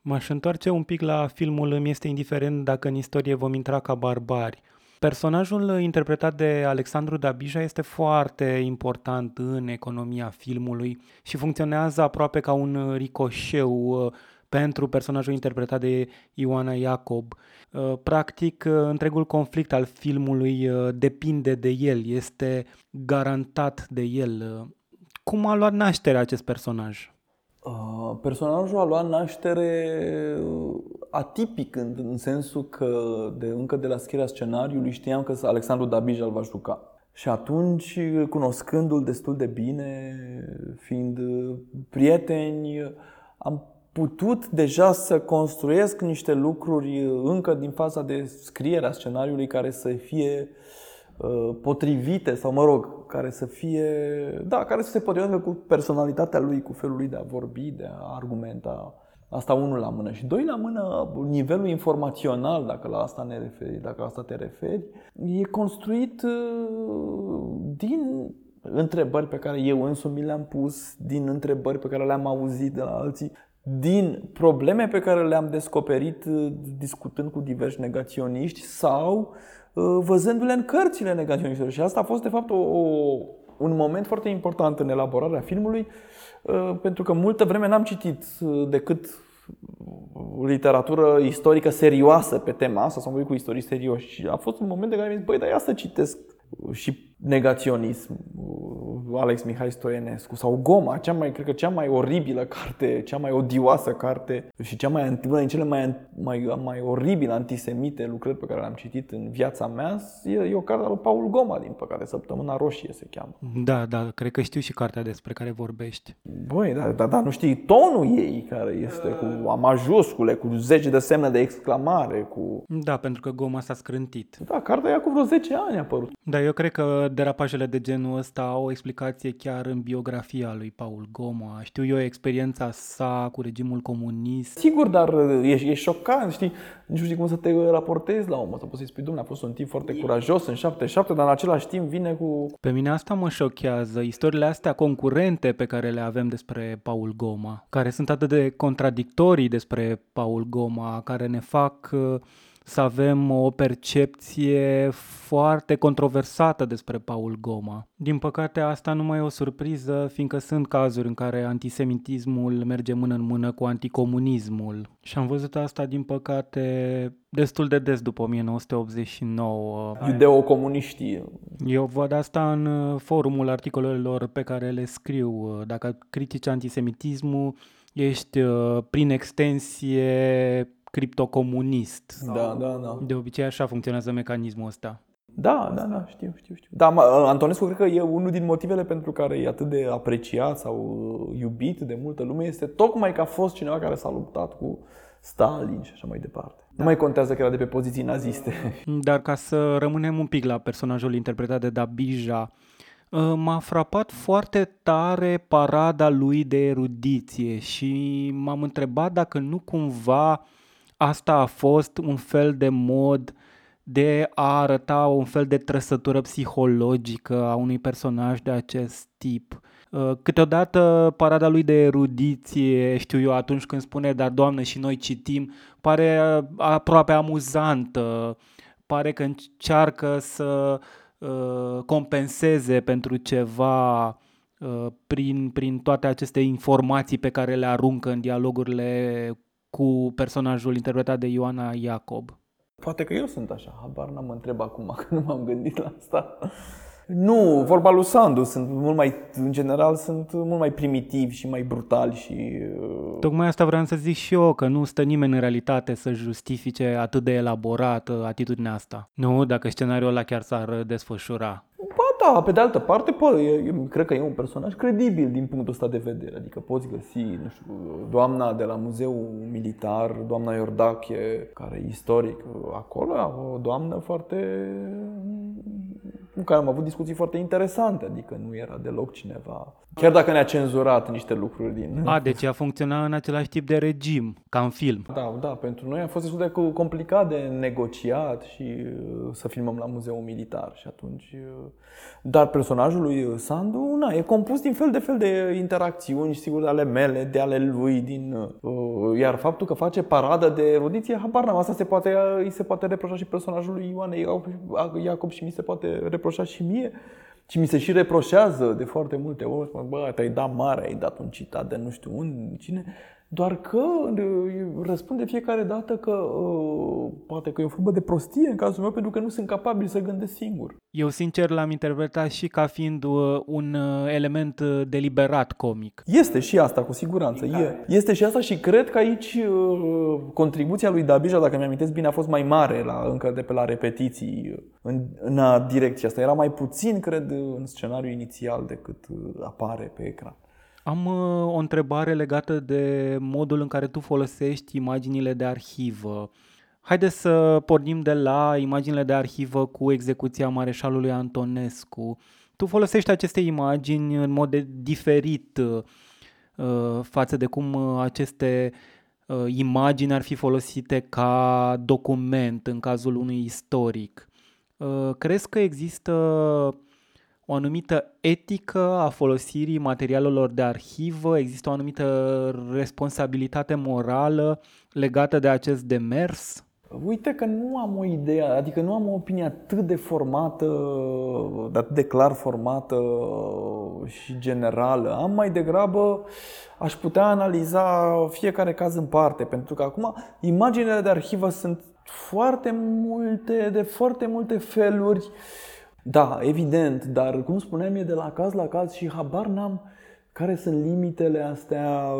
M-aș întoarce un pic la filmul Îmi este indiferent dacă în istorie vom intra ca barbari. Personajul interpretat de Alexandru Dabija este foarte important în economia filmului și funcționează aproape ca un ricoșeu uh, pentru personajul interpretat de Ioana Iacob. Uh, practic, uh, întregul conflict al filmului depinde de el, este garantat de el. Cum a luat naștere acest personaj? Uh, personajul a luat naștere uh, atipic în, în sensul că de, încă de la scrierea scenariului știam că Alexandru Dabij îl va juca. Și atunci, cunoscându-l destul de bine, fiind uh, prieteni, am putut deja să construiesc niște lucruri încă din faza de scriere a scenariului care să fie potrivite sau, mă rog, care să fie, da, care să se potrivească cu personalitatea lui, cu felul lui de a vorbi, de a argumenta. Asta unul la mână. Și doi la mână, nivelul informațional, dacă la asta ne referi, dacă la asta te referi, e construit uh, din întrebări pe care eu însumi le-am pus, din întrebări pe care le-am auzit de la alții, din probleme pe care le-am descoperit uh, discutând cu diversi negaționiști sau Uh, văzându-le în cărțile negaționiștilor. Și asta a fost, de fapt, o, o, un moment foarte important în elaborarea filmului, uh, pentru că multă vreme n-am citit uh, decât literatură istorică serioasă pe tema asta, sau cu istorici serioși. Și a fost un moment de care mi-am zis, băi, dar ia să citesc și negaționism, Alex Mihai Stoienescu sau Goma, cea mai, cred că cea mai oribilă carte, cea mai odioasă carte și cea mai, una din cele mai, mai, mai oribile antisemite lucrări pe care le-am citit în viața mea, e, e o carte lui Paul Goma, din păcate, Săptămâna Roșie se cheamă. Da, da, cred că știu și cartea despre care vorbești. Băi, da, da, da nu știi tonul ei care este cu a majuscule, cu zeci de semne de exclamare, cu... Da, pentru că Goma s-a scrântit. Da, cartea ea cu vreo 10 ani a apărut. Da, eu cred că derapajele de genul ăsta au o explicație chiar în biografia lui Paul Goma. Știu eu experiența sa cu regimul comunist. Sigur, dar e, e șocant, știi? Nu știi cum să te raportezi la om. Să poți să-i spui, domnule, a fost un tip foarte curajos în 77, dar în același timp vine cu... Pe mine asta mă șochează. Istoriile astea concurente pe care le avem despre Paul Goma, care sunt atât de contradictorii despre Paul Goma, care ne fac uh, să avem o percepție foarte controversată despre Paul Goma. Din păcate, asta nu mai e o surpriză, fiindcă sunt cazuri în care antisemitismul merge mână în mână cu anticomunismul. Și am văzut asta, din păcate, destul de des după 1989. Judeo-comuniștii. Eu văd asta în forumul articolelor pe care le scriu. Dacă critici antisemitismul, ești prin extensie criptocomunist. Da, da, da. De obicei așa funcționează mecanismul ăsta. Da, da, da, știu, știu, știu. Dar Antonescu cred că e unul din motivele pentru care e atât de apreciat sau uh, iubit de multă lume este tocmai că a fost cineva care s-a luptat cu Stalin și așa mai departe. Da. Nu mai contează că era de pe poziții naziste. Dar ca să rămânem un pic la personajul interpretat de Dabija, uh, m-a frapat foarte tare parada lui de erudiție și m-am întrebat dacă nu cumva asta a fost un fel de mod de a arăta un fel de trăsătură psihologică a unui personaj de acest tip. Uh, câteodată parada lui de erudiție, știu eu, atunci când spune, dar doamnă și noi citim, pare aproape amuzantă, pare că încearcă să uh, compenseze pentru ceva uh, prin, prin toate aceste informații pe care le aruncă în dialogurile cu personajul interpretat de Ioana Iacob. Poate că eu sunt așa, habar n-am întreb acum, că nu m-am gândit la asta. Nu, vorba lui Sandu, sunt mult mai, în general, sunt mult mai primitivi și mai brutali și... Uh, Tocmai asta vreau să zic și eu, că nu stă nimeni în realitate să justifice atât de elaborat uh, atitudinea asta. Nu, dacă scenariul ăla chiar s-ar desfășura. Ba da, pe de altă parte, poate, eu, cred că e un personaj credibil din punctul ăsta de vedere. Adică poți găsi, nu știu, doamna de la Muzeul Militar, doamna Iordache, care e istoric, acolo, o doamnă foarte cu care am avut discuții foarte interesante, adică nu era deloc cineva. Chiar dacă ne-a cenzurat niște lucruri din... A, deci a funcționat în același tip de regim, ca în film. Da, da, pentru noi a fost destul de complicat de negociat și uh, să filmăm la muzeul militar și atunci... Uh, dar personajul lui Sandu, na, e compus din fel de fel de interacțiuni, sigur, de ale mele, de ale lui, din... Uh, iar faptul că face paradă de erudiție, habar n-am, asta se poate, îi se poate reproșa și personajului Ioane Iacob și mi se poate reproșa reproșat și mie. Și mi se și reproșează de foarte multe ori, bă, te-ai dat mare, ai dat un citat de nu știu unde, cine. Doar că răspunde fiecare dată că uh, poate că e o formă de prostie în cazul meu pentru că nu sunt capabil să gândesc singur. Eu sincer l-am interpretat și ca fiind uh, un uh, element uh, deliberat comic. Este și asta, cu siguranță. E. Este și asta și cred că aici uh, contribuția lui Dabija, dacă mi-am bine, a fost mai mare la, încă de pe la repetiții în, în direcția asta. Era mai puțin, cred, în scenariul inițial decât apare pe ecran. Am uh, o întrebare legată de modul în care tu folosești imaginile de arhivă. Haideți să pornim de la imaginile de arhivă cu execuția Mareșalului Antonescu. Tu folosești aceste imagini în mod diferit uh, față de cum uh, aceste uh, imagini ar fi folosite ca document în cazul unui istoric. Uh, crezi că există o anumită etică a folosirii materialelor de arhivă, există o anumită responsabilitate morală legată de acest demers? Uite că nu am o idee, adică nu am o opinie atât de formată, atât de clar formată și generală. Am mai degrabă, aș putea analiza fiecare caz în parte, pentru că acum imaginele de arhivă sunt foarte multe, de foarte multe feluri. Da, evident, dar cum spuneam, e de la caz la caz și habar n-am care sunt limitele astea.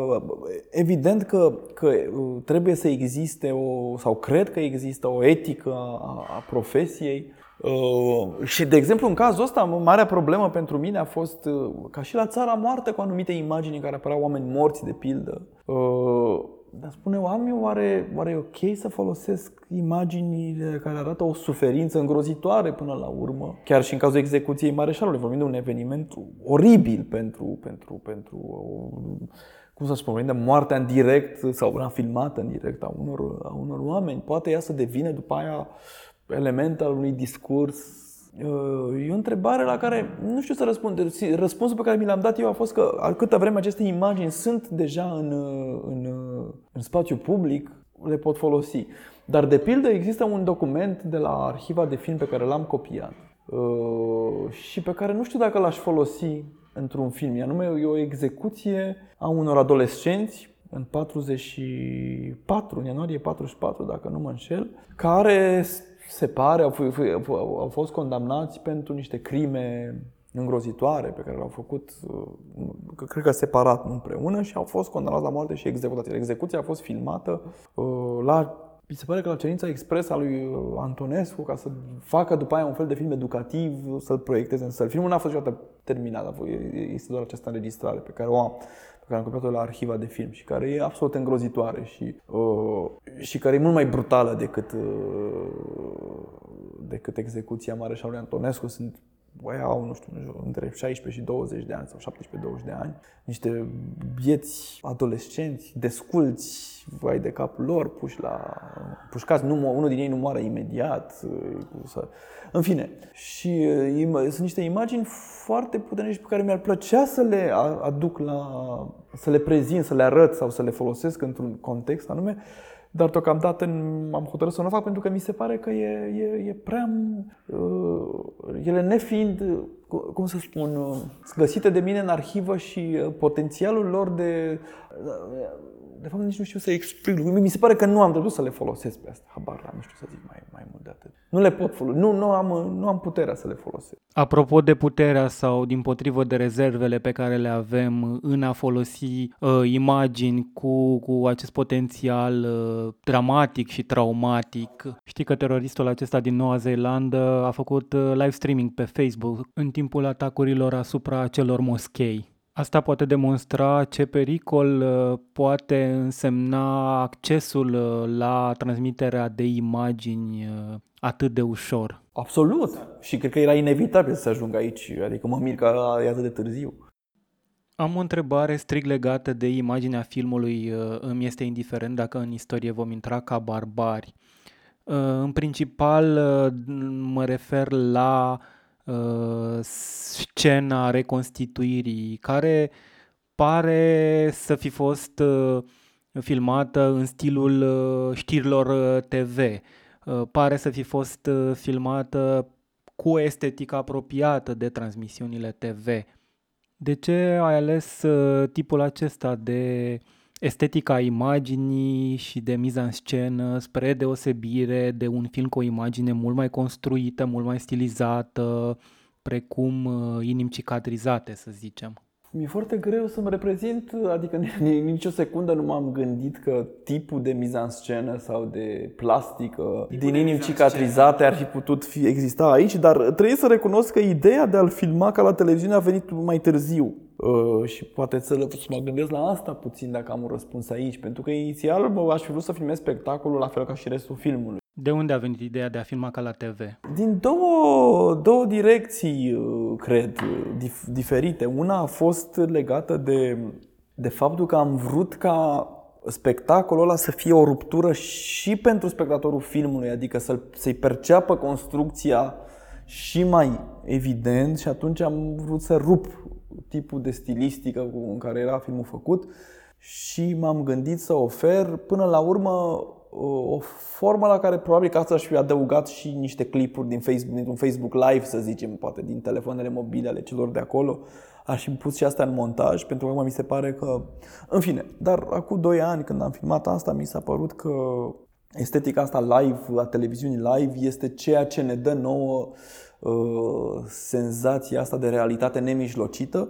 Evident că, că uh, trebuie să existe o, sau cred că există o etică a, a profesiei. Uh, și, de exemplu, în cazul ăsta, marea problemă pentru mine a fost uh, ca și la țara moartă cu anumite imagini în care apăreau oameni morți, de pildă. Uh, dar spune oamenii, oare, oare e ok să folosesc imaginile care arată o suferință îngrozitoare până la urmă? Chiar și în cazul execuției Mareșalului, vorbim de un eveniment oribil pentru, pentru, pentru cum să spun, vorbim de moartea în direct sau una filmată în direct a unor, a unor oameni. Poate ea să devine după aia element al unui discurs E o întrebare la care nu știu să răspund. Răspunsul pe care mi l-am dat eu a fost că câtă vreme aceste imagini sunt deja în, în, în spațiu public, le pot folosi. Dar, de pildă, există un document de la arhiva de film pe care l-am copiat uh, și pe care nu știu dacă l-aș folosi într-un film. E anume, e o execuție a unor adolescenți în 44, în ianuarie 44, dacă nu mă înșel, care se pare, au, au, au fost condamnați pentru niște crime îngrozitoare pe care le-au făcut, uh, cred că separat, nu împreună, și au fost condamnați la moarte și executați. Execuția a fost filmată uh, la Mi se pare că la cerința expres a lui Antonescu, ca să facă după aia un fel de film educativ, să-l proiecteze în săl. Filmul n-a fost niciodată terminat, este doar această înregistrare pe care o am pe care am copiat-o la arhiva de film și care e absolut îngrozitoare și, uh, și care e mult mai brutală decât, uh, decât execuția Mareșalului Antonescu. Sunt băi au, nu știu, între 16 și 20 de ani sau 17-20 de ani, niște bieți adolescenți, desculți, vai de capul lor, puși la... pușcați, nu, unul din ei nu moare imediat. Să... În fine, și uh, sunt niște imagini foarte puternice pe care mi-ar plăcea să le aduc la... să le prezint, să le arăt sau să le folosesc într-un context anume, dar deocamdată am hotărât să nu o fac pentru că mi se pare că e, e, e prea... Uh, ele nefiind, cum să spun, uh, găsite de mine în arhivă și uh, potențialul lor de de fapt nici nu știu să explic Mi se pare că nu am dreptul să le folosesc pe asta. Habar nu știu să zic mai, mai mult de atât. Nu le pot folosi. Nu, nu, am, nu am puterea să le folosesc. Apropo de puterea sau din potrivă de rezervele pe care le avem în a folosi uh, imagini cu, cu acest potențial uh, dramatic și traumatic. Știi că teroristul acesta din Noua Zeelandă a făcut uh, live streaming pe Facebook în timpul atacurilor asupra celor moschei. Asta poate demonstra ce pericol uh, poate însemna accesul uh, la transmiterea de imagini uh, atât de ușor. Absolut. Și cred că era inevitabil să ajung aici. Adică mă mir că e atât de târziu. Am o întrebare strict legată de imaginea filmului. Îmi este indiferent dacă în istorie vom intra ca barbari. În principal mă refer la uh, scena reconstituirii, care pare să fi fost uh, filmată în stilul uh, știrilor uh, TV. Uh, pare să fi fost uh, filmată cu o estetică apropiată de transmisiunile TV. De ce ai ales uh, tipul acesta de estetica imaginii și de miza în scenă spre deosebire de un film cu o imagine mult mai construită, mult mai stilizată, precum uh, Inim cicatrizate, să zicem. Mi-e foarte greu să-mi reprezint, adică nici o secundă nu m-am gândit că tipul de scenă sau de plastică tipul din inim cicatrizate ar fi putut fi, exista aici, dar trebuie să recunosc că ideea de a-l filma ca la televiziune a venit mai târziu. Uh, și poate să, să mă gândesc la asta puțin dacă am un răspuns aici, pentru că inițial mă, aș fi vrut să filmez spectacolul la fel ca și restul filmului. De unde a venit ideea de a filma ca la TV? Din două, două direcții, uh, cred, dif- diferite. Una a fost legată de, de faptul că am vrut ca spectacolul ăla să fie o ruptură și pentru spectatorul filmului, adică să să-i perceapă construcția și mai evident și atunci am vrut să rup tipul de stilistică în care era filmul făcut și m-am gândit să ofer până la urmă o formă la care probabil că asta aș fi adăugat și niște clipuri din Facebook, dintr-un Facebook Live, să zicem, poate din telefoanele mobile ale celor de acolo. Aș fi pus și asta în montaj, pentru că mi se pare că... În fine, dar acum 2 ani când am filmat asta, mi s-a părut că estetica asta live, a televiziunii live, este ceea ce ne dă nouă uh, senzația asta de realitate nemijlocită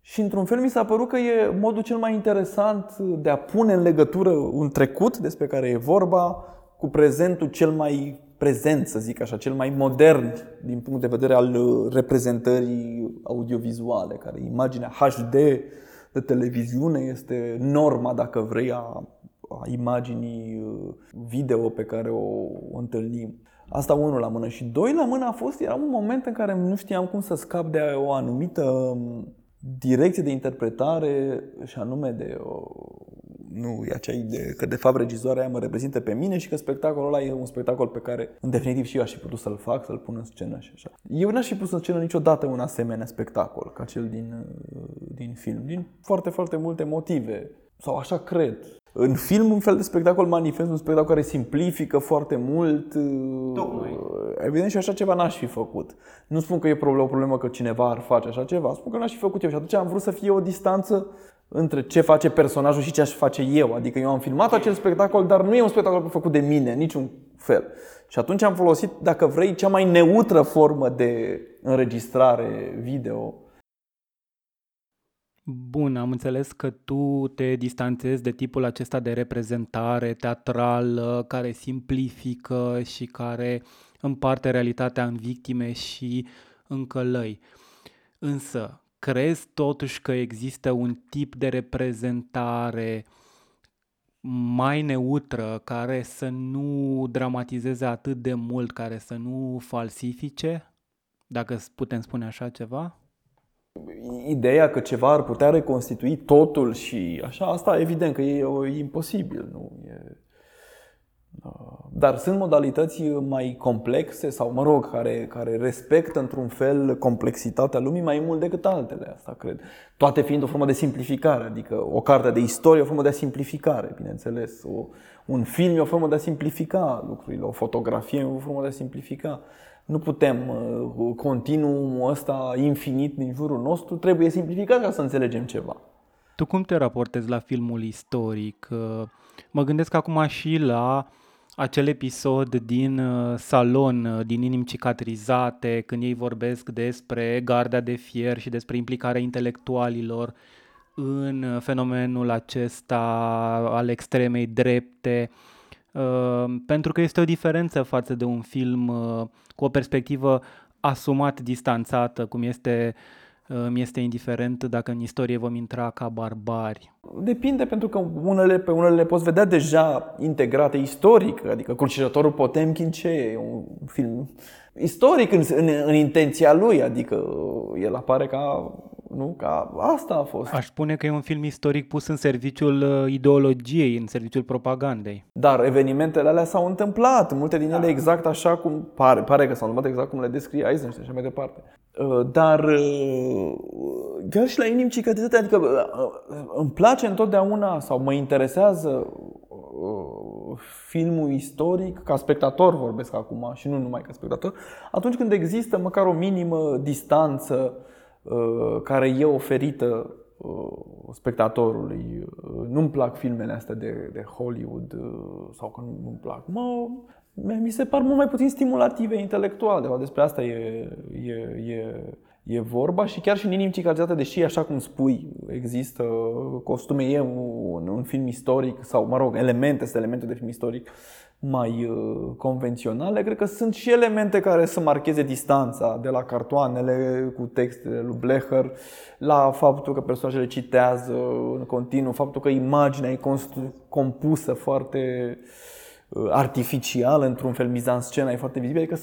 și într-un fel mi s-a părut că e modul cel mai interesant de a pune în legătură un trecut despre care e vorba cu prezentul cel mai prezent, să zic așa, cel mai modern din punct de vedere al reprezentării audiovizuale, care imaginea HD de televiziune este norma, dacă vrei, a, a imaginii video pe care o întâlnim. Asta unul la mână. Și doi la mână a fost, era un moment în care nu știam cum să scap de o anumită direcție de interpretare și anume de o, nu e acea idee că de fapt regizoarea aia mă reprezintă pe mine și că spectacolul ăla e un spectacol pe care în definitiv și eu aș fi putut să-l fac, să-l pun în scenă și așa. Eu n-aș fi pus în scenă niciodată un asemenea spectacol ca cel din, din film, din foarte, foarte multe motive. Sau așa cred. În film, un fel de spectacol manifest, un spectacol care simplifică foarte mult. Tocmai. Evident, și așa ceva n-aș fi făcut. Nu spun că e o problemă că cineva ar face așa ceva, spun că n-aș fi făcut eu. Și atunci am vrut să fie o distanță între ce face personajul și ce aș face eu. Adică eu am filmat acel spectacol, dar nu e un spectacol făcut de mine, niciun fel. Și atunci am folosit, dacă vrei, cea mai neutră formă de înregistrare video Bun, am înțeles că tu te distanțezi de tipul acesta de reprezentare teatrală care simplifică și care împarte realitatea în victime și în călăi. Însă, crezi totuși că există un tip de reprezentare mai neutră, care să nu dramatizeze atât de mult, care să nu falsifice, dacă putem spune așa ceva? Ideea că ceva ar putea reconstitui totul și așa, asta evident că e, e imposibil. Nu? E, dar sunt modalități mai complexe sau, mă rog, care, care respectă într-un fel complexitatea lumii mai mult decât altele, asta cred. Toate fiind o formă de simplificare, adică o carte de istorie o formă de simplificare, bineînțeles. O, un film e o formă de a simplifica lucrurile, o fotografie e o formă de a simplifica. Nu putem, uh, continuul ăsta infinit din jurul nostru trebuie simplificat ca să înțelegem ceva. Tu cum te raportezi la filmul istoric? Mă gândesc acum și la acel episod din uh, salon, uh, din inimi cicatrizate, când ei vorbesc despre garda de fier și despre implicarea intelectualilor în uh, fenomenul acesta al extremei drepte, pentru că este o diferență față de un film cu o perspectivă asumat distanțată, cum este mi este indiferent dacă în istorie vom intra ca barbari. Depinde, pentru că unele, pe unele le poți vedea deja integrate istoric, adică Crucișătorul Potemkin ce e? Un film istoric în, în, în intenția lui, adică el apare ca nu? Ca asta a fost. Aș spune că e un film istoric pus în serviciul uh, ideologiei, în serviciul propagandei. Dar evenimentele alea s-au întâmplat, multe din ele da. exact așa cum pare, pare că s-au întâmplat exact cum le descrie Eisenstein și așa mai departe. Uh, dar uh, chiar și la inim cicătizate, adică îmi place întotdeauna sau mă interesează filmul istoric, ca spectator vorbesc acum și nu numai ca spectator, atunci când există măcar o minimă distanță Uh, care e oferită uh, spectatorului. Uh, nu-mi plac filmele astea de, de Hollywood sau că nu-mi plac. Mă, mi se par mult mai puțin stimulative intelectual. De despre asta e, e, e, e vorba și chiar și în inimi cicatrizate, deși așa cum spui, există costume, e un, un film istoric sau, mă rog, elemente, sunt elemente de film istoric, mai uh, convenționale, cred că sunt și elemente care să marcheze distanța de la cartoanele cu textele lui Blecher, la faptul că personajele citează în continuu, faptul că imaginea e compusă foarte uh, artificial, într-un fel, mizan-scena e foarte vizibilă, adică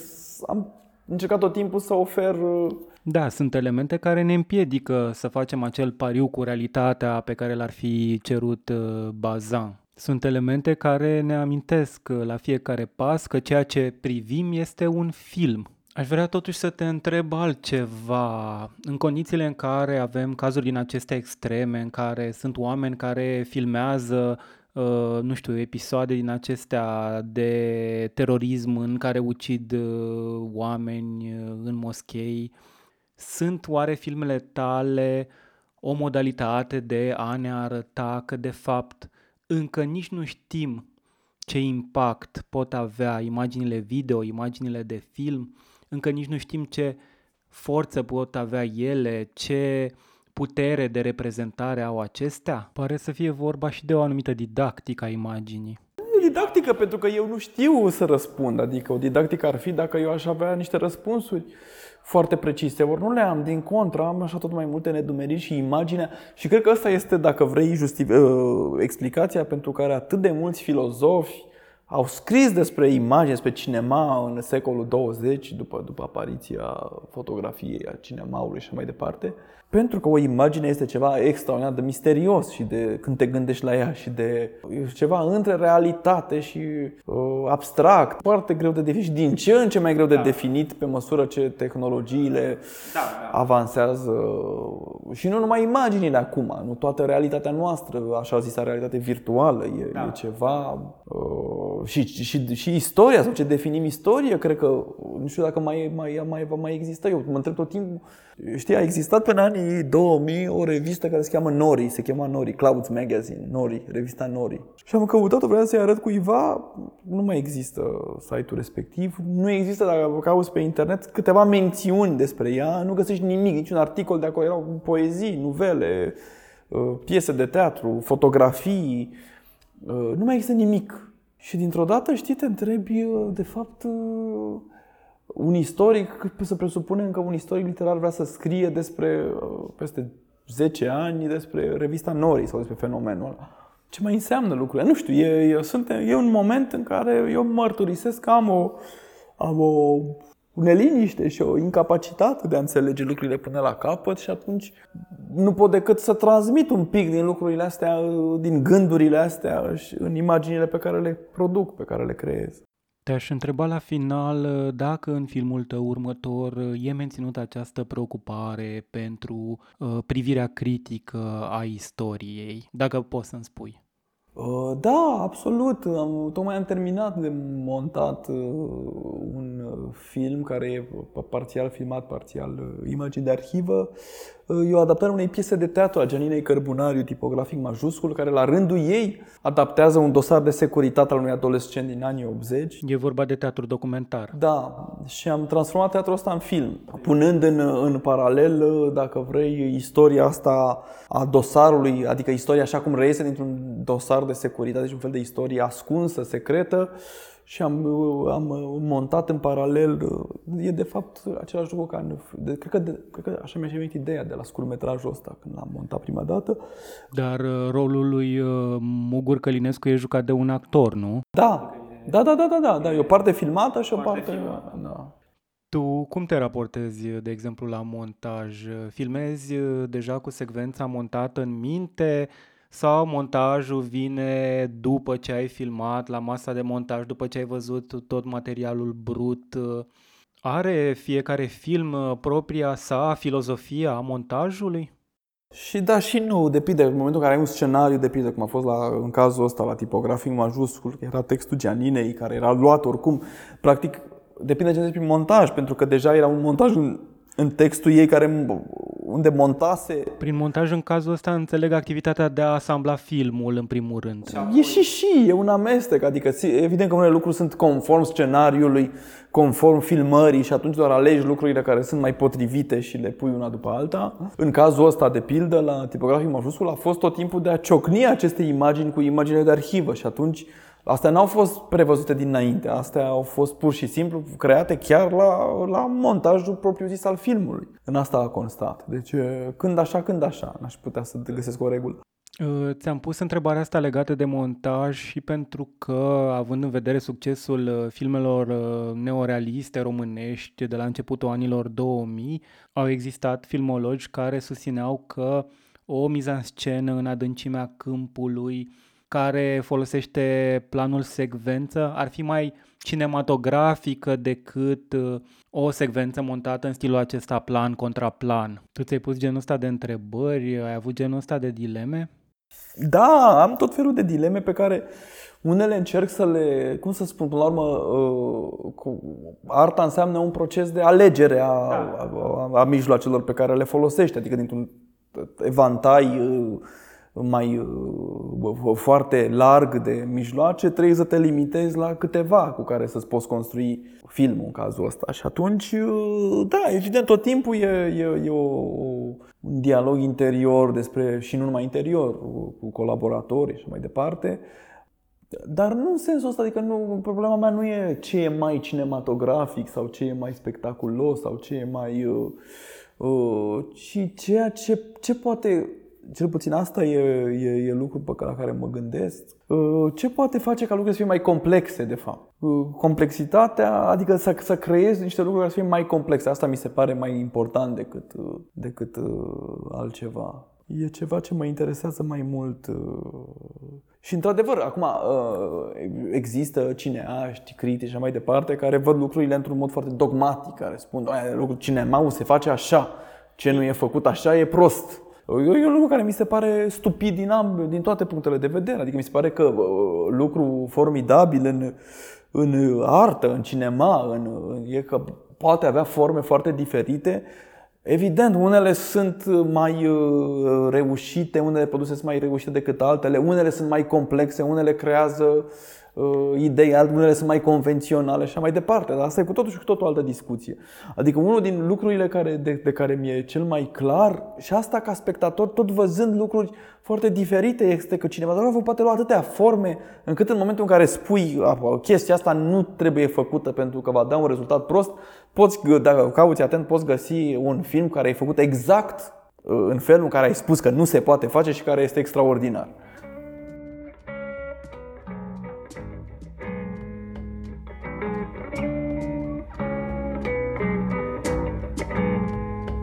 am încercat tot timpul să ofer uh, da, sunt elemente care ne împiedică să facem acel pariu cu realitatea pe care l-ar fi cerut Bazan. Sunt elemente care ne amintesc la fiecare pas că ceea ce privim este un film. Aș vrea totuși să te întreb altceva. În condițiile în care avem cazuri din acestea extreme, în care sunt oameni care filmează, uh, nu știu, episoade din acestea de terorism în care ucid uh, oameni uh, în moschei, sunt oare filmele tale o modalitate de a ne arăta că de fapt încă nici nu știm ce impact pot avea imaginile video, imaginile de film, încă nici nu știm ce forță pot avea ele, ce putere de reprezentare au acestea. Pare să fie vorba și de o anumită didactică a imaginii. Didactică, pentru că eu nu știu să răspund. Adică o didactică ar fi dacă eu aș avea niște răspunsuri foarte precise, ori nu le am, din contra, am așa tot mai multe nedumeriri și imaginea și cred că asta este, dacă vrei, justi- uh, explicația pentru care atât de mulți filozofi au scris despre imagine, despre cinema în secolul 20, după, după apariția fotografiei, a cinemaului și mai departe, pentru că o imagine este ceva extraordinar de misterios și de când te gândești la ea și de ceva între realitate și uh, abstract, foarte greu de definit și din ce în ce mai greu de da. definit pe măsură ce tehnologiile da, da. avansează și nu numai imaginile acum, nu toată realitatea noastră, așa zisă realitate virtuală, e, da. e ceva uh, și, și, și istoria sau ce definim istorie, cred că, nu știu dacă mai, mai, mai va mai exista. Eu mă întreb tot timpul, știi, a existat pe anii 2000 o revistă care se cheamă Nori, se chema Nori, Clouds Magazine, Nori, revista Nori. Și am căutat-o, vreau să-i arăt cuiva, nu mai există site-ul respectiv, nu există, dacă cauți pe internet, câteva mențiuni despre ea, nu găsești nimic, niciun articol de acolo, erau poezii, nuvele, uh, piese de teatru, fotografii, uh, nu mai există nimic și dintr-o dată, știi, te întrebi, uh, de fapt, uh, un istoric, să presupunem că un istoric literar vrea să scrie despre, uh, peste 10 ani, despre revista Nori sau despre fenomenul ăla. Ce mai înseamnă lucrurile? Nu știu, e, e, sunt, e un moment în care eu mărturisesc că am o, am o neliniște și o incapacitate de a înțelege lucrurile până la capăt și atunci nu pot decât să transmit un pic din lucrurile astea, din gândurile astea și în imaginile pe care le produc, pe care le creez. Te-aș întreba la final dacă în filmul tău următor e menținut această preocupare pentru uh, privirea critică a istoriei, dacă poți să-mi spui. Uh, da, absolut. Am, tocmai am terminat de montat uh, un uh, film care e parțial filmat, parțial imagini de arhivă. E o adaptare unei piese de teatru a Gianinei Cărbunariu, tipografic majuscul, care la rândul ei adaptează un dosar de securitate al unui adolescent din anii 80. E vorba de teatru documentar. Da, și am transformat teatrul ăsta în film, punând în, în paralel, dacă vrei, istoria asta a dosarului, adică istoria așa cum reiese dintr-un dosar de securitate, deci un fel de istorie ascunsă, secretă, și am, am montat în paralel. E de fapt același lucru ca în, de, cred, că de, cred că așa mi-a venit ideea de la scurtmetrajul ăsta când l-am montat prima dată. Dar uh, rolul lui uh, Mugur Călinescu e jucat de un actor, nu? Da, da, da, da, da, da, da. e o parte filmată și o parte... parte da. Tu cum te raportezi, de exemplu, la montaj? Filmezi deja cu secvența montată în minte sau montajul vine după ce ai filmat la masa de montaj, după ce ai văzut tot materialul brut? Are fiecare film propria sa filozofia a montajului? Și da și nu, depinde. În momentul în care ai un scenariu, depinde, cum a fost la, în cazul ăsta la tipografic majuscul, era textul Gianinei, care era luat oricum. Practic, depinde ce prin montaj, pentru că deja era un montaj în, în textul ei care unde montase... Prin montaj, în cazul ăsta, înțeleg activitatea de a asambla filmul, în primul rând. E și și, e un amestec. Adică, evident că unele lucruri sunt conform scenariului, conform filmării și atunci doar alegi lucrurile care sunt mai potrivite și le pui una după alta. În cazul ăsta, de pildă, la tipografic majuscul, a fost tot timpul de a ciocni aceste imagini cu imaginile de arhivă și atunci Astea n-au fost prevăzute dinainte, astea au fost pur și simplu create chiar la, la montajul propriu-zis al filmului. În asta a constat. Deci când așa, când așa, n-aș putea să găsesc o regulă. Ți-am pus întrebarea asta legată de montaj și pentru că, având în vedere succesul filmelor neorealiste românești de la începutul anilor 2000, au existat filmologi care susțineau că o mizan-scenă în adâncimea câmpului care folosește planul secvență ar fi mai cinematografică decât uh, o secvență montată în stilul acesta plan contra plan. Tu ți-ai pus genul ăsta de întrebări? Ai avut genul ăsta de dileme? Da, am tot felul de dileme pe care unele încerc să le, cum să spun, până la urmă, uh, arta înseamnă un proces de alegere a, a, a, a mijloacelor pe care le folosești, adică dintr-un evantai uh, mai uh, foarte larg de mijloace, trebuie să te limitezi la câteva cu care să-ți poți construi filmul în cazul ăsta. Și atunci, uh, da, evident, tot timpul e, e, e o, un dialog interior despre, și nu numai interior, cu colaboratori și mai departe. Dar nu în sensul ăsta, adică nu, problema mea nu e ce e mai cinematografic sau ce e mai spectaculos sau ce e mai... Uh, uh, ci ceea ce, ce poate cel puțin asta e, e, e lucru pe la care mă gândesc. Uh, ce poate face ca lucrurile să fie mai complexe, de fapt? Uh, complexitatea, adică să, să creezi niște lucruri care să fie mai complexe. Asta mi se pare mai important decât, uh, decât altceva. E ceva ce mă interesează mai mult. Și într-adevăr, acum există cineaști, critici și mai departe care văd lucrurile într-un mod foarte dogmatic, care spun, cinema se face așa, ce nu e făcut așa e prost E un lucru care mi se pare stupid din, am, din toate punctele de vedere. Adică mi se pare că lucru formidabil în, în artă, în cinema, în, e că poate avea forme foarte diferite. Evident, unele sunt mai uh, reușite, unele produse sunt mai reușite decât altele, unele sunt mai complexe, unele creează uh, uh, idei, unele sunt mai convenționale și așa mai departe. Dar asta e cu totul și cu totul altă discuție. Adică unul din lucrurile care, de, de care mi-e cel mai clar și asta ca spectator, tot văzând lucruri foarte diferite, este că cinematograful poate lua atâtea forme încât în momentul în care spui chestia asta nu trebuie făcută pentru că va da un rezultat prost, poți, dacă cauți atent, poți găsi un film care e făcut exact uh, în felul în care ai spus că nu se poate face și care este extraordinar.